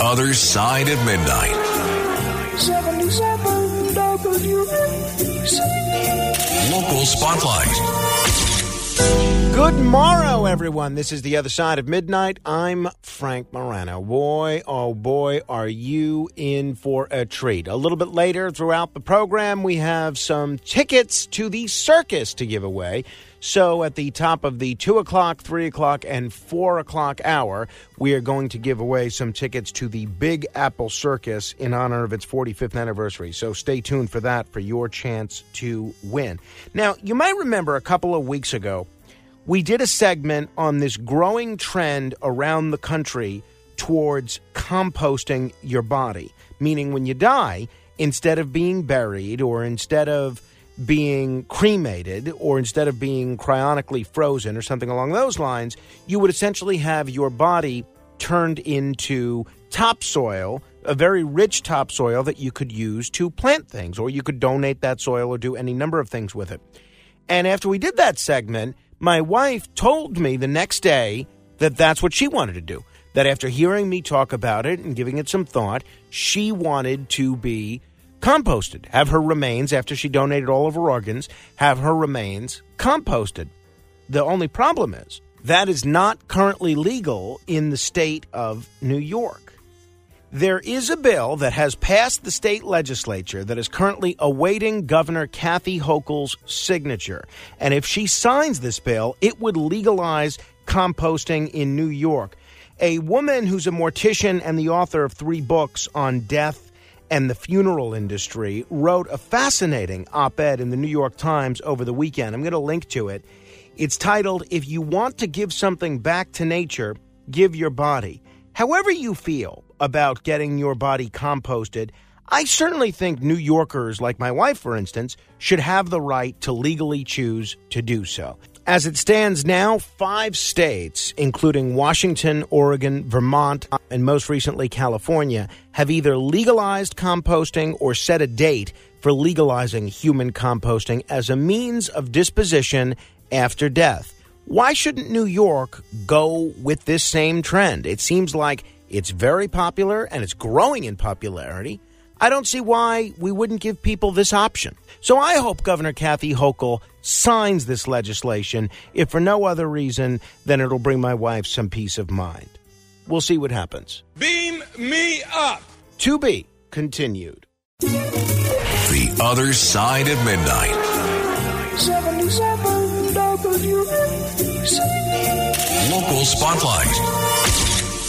Other Side of Midnight. 77 WABC. Local Spotlight. Good morrow, everyone. This is the other side of midnight. I'm Frank Morano. Boy, oh boy, are you in for a treat. A little bit later throughout the program, we have some tickets to the circus to give away. So at the top of the 2 o'clock, 3 o'clock, and 4 o'clock hour, we are going to give away some tickets to the Big Apple Circus in honor of its 45th anniversary. So stay tuned for that for your chance to win. Now, you might remember a couple of weeks ago, we did a segment on this growing trend around the country towards composting your body. Meaning, when you die, instead of being buried or instead of being cremated or instead of being cryonically frozen or something along those lines, you would essentially have your body turned into topsoil, a very rich topsoil that you could use to plant things, or you could donate that soil or do any number of things with it. And after we did that segment, my wife told me the next day that that's what she wanted to do. That after hearing me talk about it and giving it some thought, she wanted to be composted, have her remains, after she donated all of her organs, have her remains composted. The only problem is that is not currently legal in the state of New York. There is a bill that has passed the state legislature that is currently awaiting Governor Kathy Hochul's signature. And if she signs this bill, it would legalize composting in New York. A woman who's a mortician and the author of three books on death and the funeral industry wrote a fascinating op ed in the New York Times over the weekend. I'm going to link to it. It's titled, If You Want to Give Something Back to Nature, Give Your Body. However, you feel about getting your body composted, I certainly think New Yorkers, like my wife, for instance, should have the right to legally choose to do so. As it stands now, five states, including Washington, Oregon, Vermont, and most recently California, have either legalized composting or set a date for legalizing human composting as a means of disposition after death. Why shouldn't New York go with this same trend? It seems like it's very popular and it's growing in popularity. I don't see why we wouldn't give people this option. So I hope Governor Kathy Hochul signs this legislation, if for no other reason than it'll bring my wife some peace of mind. We'll see what happens. Beam me up. To be continued. The Other Side of Midnight. 77 WABC. Local Spotlight.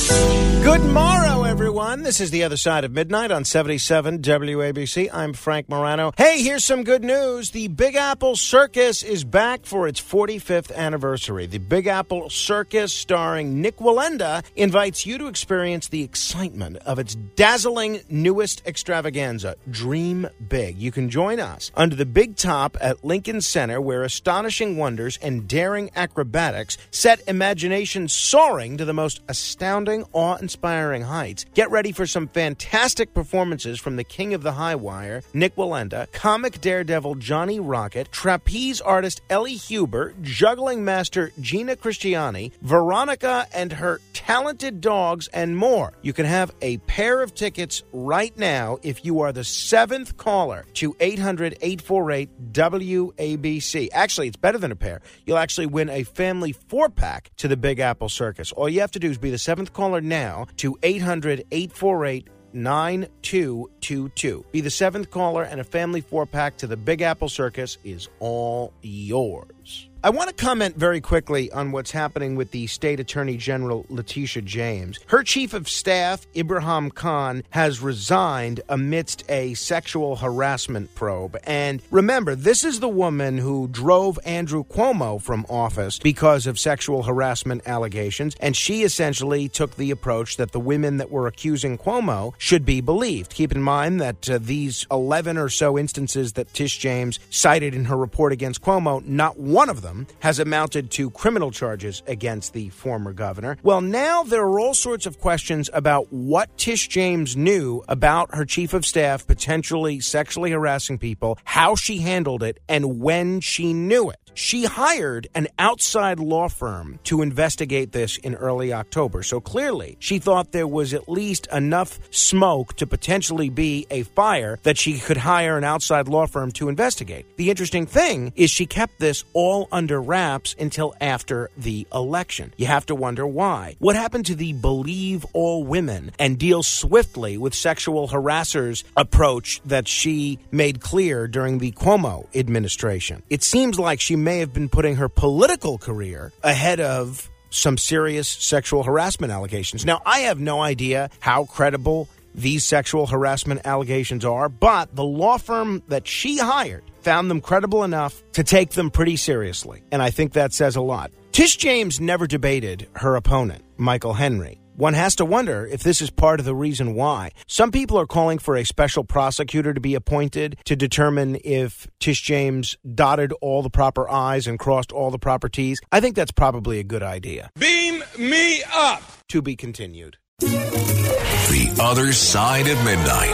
Good morrow, everyone. This is the other side of midnight on 77 WABC. I'm Frank Morano. Hey, here's some good news. The Big Apple Circus is back for its 45th anniversary. The Big Apple Circus, starring Nik Wallenda, invites you to experience the excitement of its dazzling newest extravaganza, Dream Big. You can join us under the big top at Lincoln Center, where astonishing wonders and daring acrobatics set imagination soaring to the most astounding, awe inspiring heights. Get ready for some fantastic performances from the King of the High Wire, Nik Wallenda, comic daredevil Johnny Rocket, trapeze artist Ellie Huber, juggling master Gina Christiani, Veronica and her talented dogs, and more. You can have a pair of tickets right now if you are the seventh caller to 800 848 WABC. Actually, it's better than a pair. You'll actually win a family four pack to the Big Apple Circus. All you have to do is be the seventh caller now to 800 848 9222. Be the seventh caller, and a family four pack to the Big Apple Circus is all yours. I want to comment very quickly on what's happening with the State Attorney General Letitia James. Her chief of staff, Ibrahim Khan, has resigned amidst a sexual harassment probe. And remember, this is the woman who drove Andrew Cuomo from office because of sexual harassment allegations. And she essentially took the approach that the women that were accusing Cuomo should be believed. Keep in mind that uh, these 11 or so instances that Tish James cited in her report against Cuomo, not one of them has amounted to criminal charges against the former governor. Well, now there are all sorts of questions about what Tish James knew about her chief of staff potentially sexually harassing people, how she handled it, and when she knew it. She hired an outside law firm to investigate this in early October. So clearly, she thought there was at least enough smoke to potentially be a fire that she could hire an outside law firm to investigate. The interesting thing is she kept this all under wraps until after the election. You have to wonder why. What happened to the believe all women and deal swiftly with sexual harassers approach that she made clear during the Cuomo administration? It seems like she may have been putting her political career ahead of some serious sexual harassment allegations. Now, I have no idea how credible these sexual harassment allegations are, but the law firm that she hired found them credible enough to take them pretty seriously. And I think that says a lot. Tish James never debated her opponent, Michael Henry. One has to wonder if this is part of the reason why. Some people are calling for a special prosecutor to be appointed to determine if Tish James dotted all the proper I's and crossed all the proper T's. I think that's probably a good idea. Beam me up. To be continued. The Other Side of Midnight.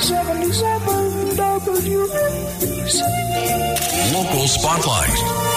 77 WABC. Local Spotlight.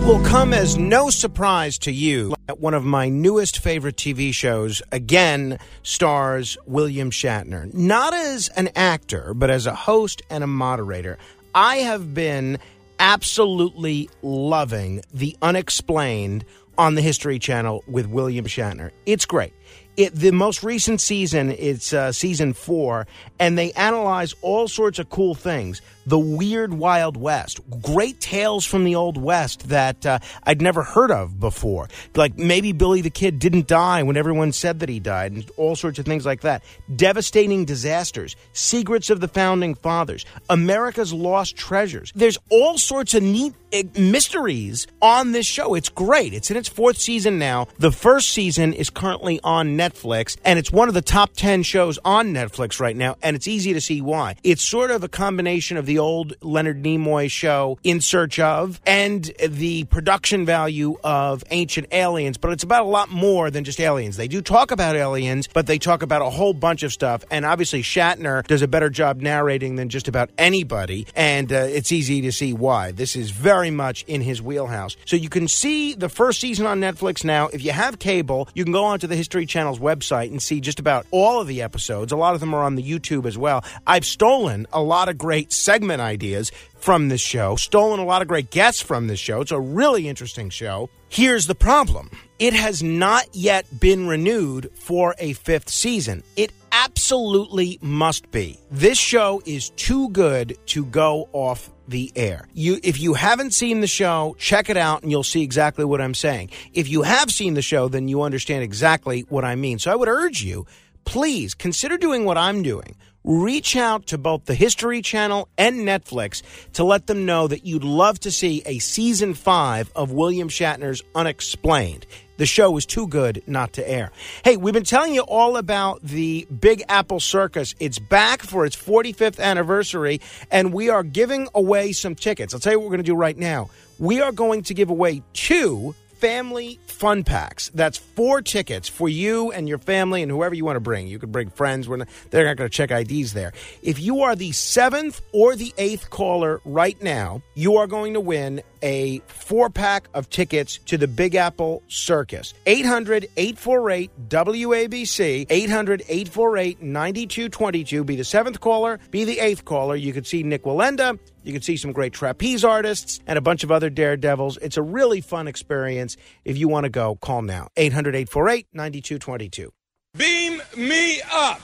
It will come as no surprise to you that one of my newest favorite TV shows again stars William Shatner. Not as an actor, but as a host and a moderator. I have been absolutely loving The UnXplained on the History Channel with William Shatner. It's great. It, the most recent season, it's uh, season four, and they analyze all sorts of cool things. The weird Wild West, great tales from the Old West that uh, I'd never heard of before. Like maybe Billy the Kid didn't die when everyone said that he died, and all sorts of things like that. Devastating disasters, secrets of the founding fathers, America's lost treasures. There's all sorts of neat uh, mysteries on this show. It's great. It's in its fourth season now. The first season is currently on Netflix, and it's one of the top 10 shows on Netflix right now, and it's easy to see why. It's sort of a combination of the old Leonard Nimoy show, In Search of, and the production value of Ancient Aliens, but it's about a lot more than just aliens. They do talk about aliens, but they talk about a whole bunch of stuff, and obviously Shatner does a better job narrating than just about anybody, and uh, it's easy to see why. This is very much in his wheelhouse. So you can see the first season on Netflix now. If you have cable, you can go onto the History Channel's website and see just about all of the episodes. A lot of them are on the YouTube as well. I've stolen a lot of great segment ideas from this show, stolen a lot of great guests from this show. It's a really interesting show. Here's the problem it has not yet been renewed for a fifth season. It absolutely must be. This show is too good to go off the air. You if you haven't seen the show, check it out and you'll see exactly what I'm saying. If you have seen the show, then you understand exactly what I mean. So I would urge you, please consider doing what I'm doing. Reach out to both the History Channel and Netflix to let them know that you'd love to see a season 5 of William Shatner's UnXplained. The show is too good not to air. Hey, we've been telling you all about the Big Apple Circus. It's back for its 45th anniversary, and we are giving away some tickets. I'll tell you what we're going to do right now. We are going to give away two family fun packs. That's four tickets for you and your family and whoever you want to bring. You could bring friends. We're not, they're not going to check IDs there. If you are the seventh or the eighth caller right now, you are going to win a four pack of tickets to the Big Apple Circus. 800 848 WABC, 800 848 9222. Be the seventh caller, be the eighth caller. You could see Nik Wallenda. You can see some great trapeze artists and a bunch of other daredevils. It's a really fun experience. If you want to go, call now. 800 848 9222. Beam me up.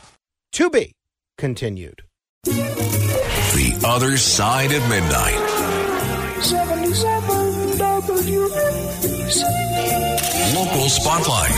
To be continued. The Other Side of Midnight. 77 WABC. Local Spotlight.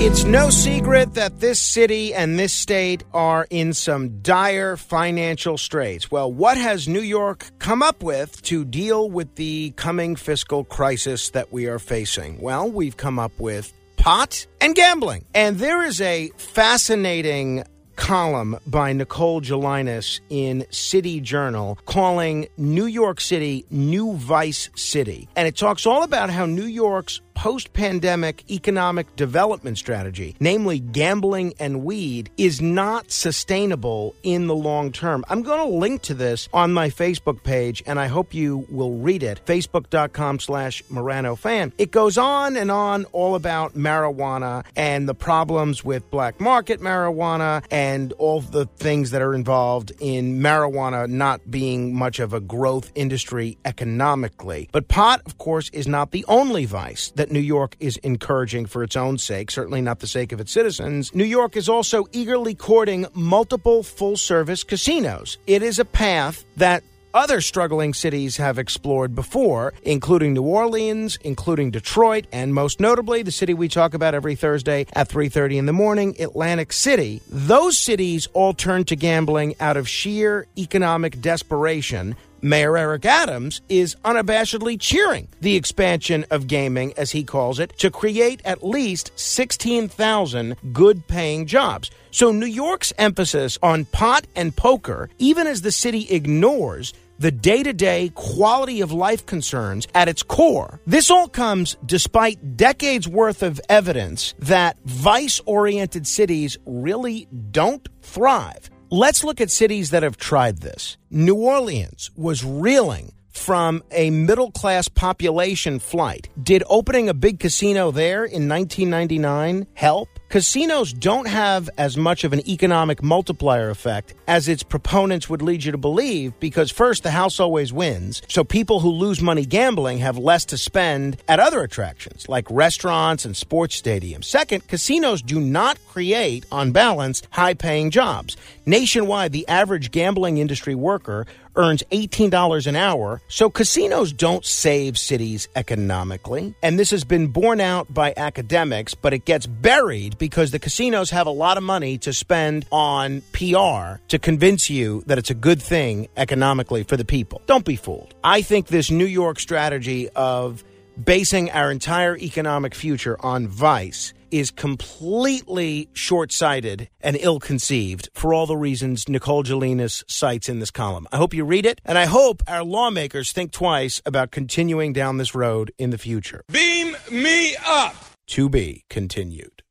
It's no secret that this city and this state are in some dire financial straits. Well, what has New York come up with to deal with the coming fiscal crisis that we are facing? Well, we've come up with pot and gambling. And there is a fascinating column by Nicole Gelinas in City Journal calling New York City New Vice City. And it talks all about how New York's post pandemic economic development strategy, namely gambling and weed, is not sustainable in the long term. I'm going to link to this on my Facebook page, and I hope you will read it. Facebook.com slash Morano fan. It goes on and on all about marijuana and the problems with black market marijuana and all the things that are involved in marijuana not being much of a growth industry economically. But pot, of course, is not the only vice that New York is encouraging for its own sake, certainly not the sake of its citizens. New York is also eagerly courting multiple full service casinos. It is a path that other struggling cities have explored before, including New Orleans, including Detroit, and most notably the city we talk about every Thursday at 3:30 in the morning, Atlantic City. Those cities all turned to gambling out of sheer economic desperation. Mayor Eric Adams is unabashedly cheering the expansion of gaming, as he calls it, to create at least 16,000 good paying jobs. So, New York's emphasis on pot and poker, even as the city ignores the day to day quality of life concerns at its core. This all comes despite decades worth of evidence that vice oriented cities really don't thrive. Let's look at cities that have tried this. New Orleans was reeling from a middle class population flight. Did opening a big casino there in 1999 help? Casinos don't have as much of an economic multiplier effect as its proponents would lead you to believe because, first, the house always wins. So people who lose money gambling have less to spend at other attractions like restaurants and sports stadiums. Second, casinos do not create, on balance, high paying jobs. Nationwide, the average gambling industry worker earns $18 an hour, so casinos don't save cities economically. And this has been borne out by academics, but it gets buried because the casinos have a lot of money to spend on PR to convince you that it's a good thing economically for the people. Don't be fooled. I think this New York strategy of basing our entire economic future on vice is completely short sighted and ill conceived for all the reasons Nicole Gelinas cites in this column. I hope you read it, and I hope our lawmakers think twice about continuing down this road in the future. Beam me up. To be continued.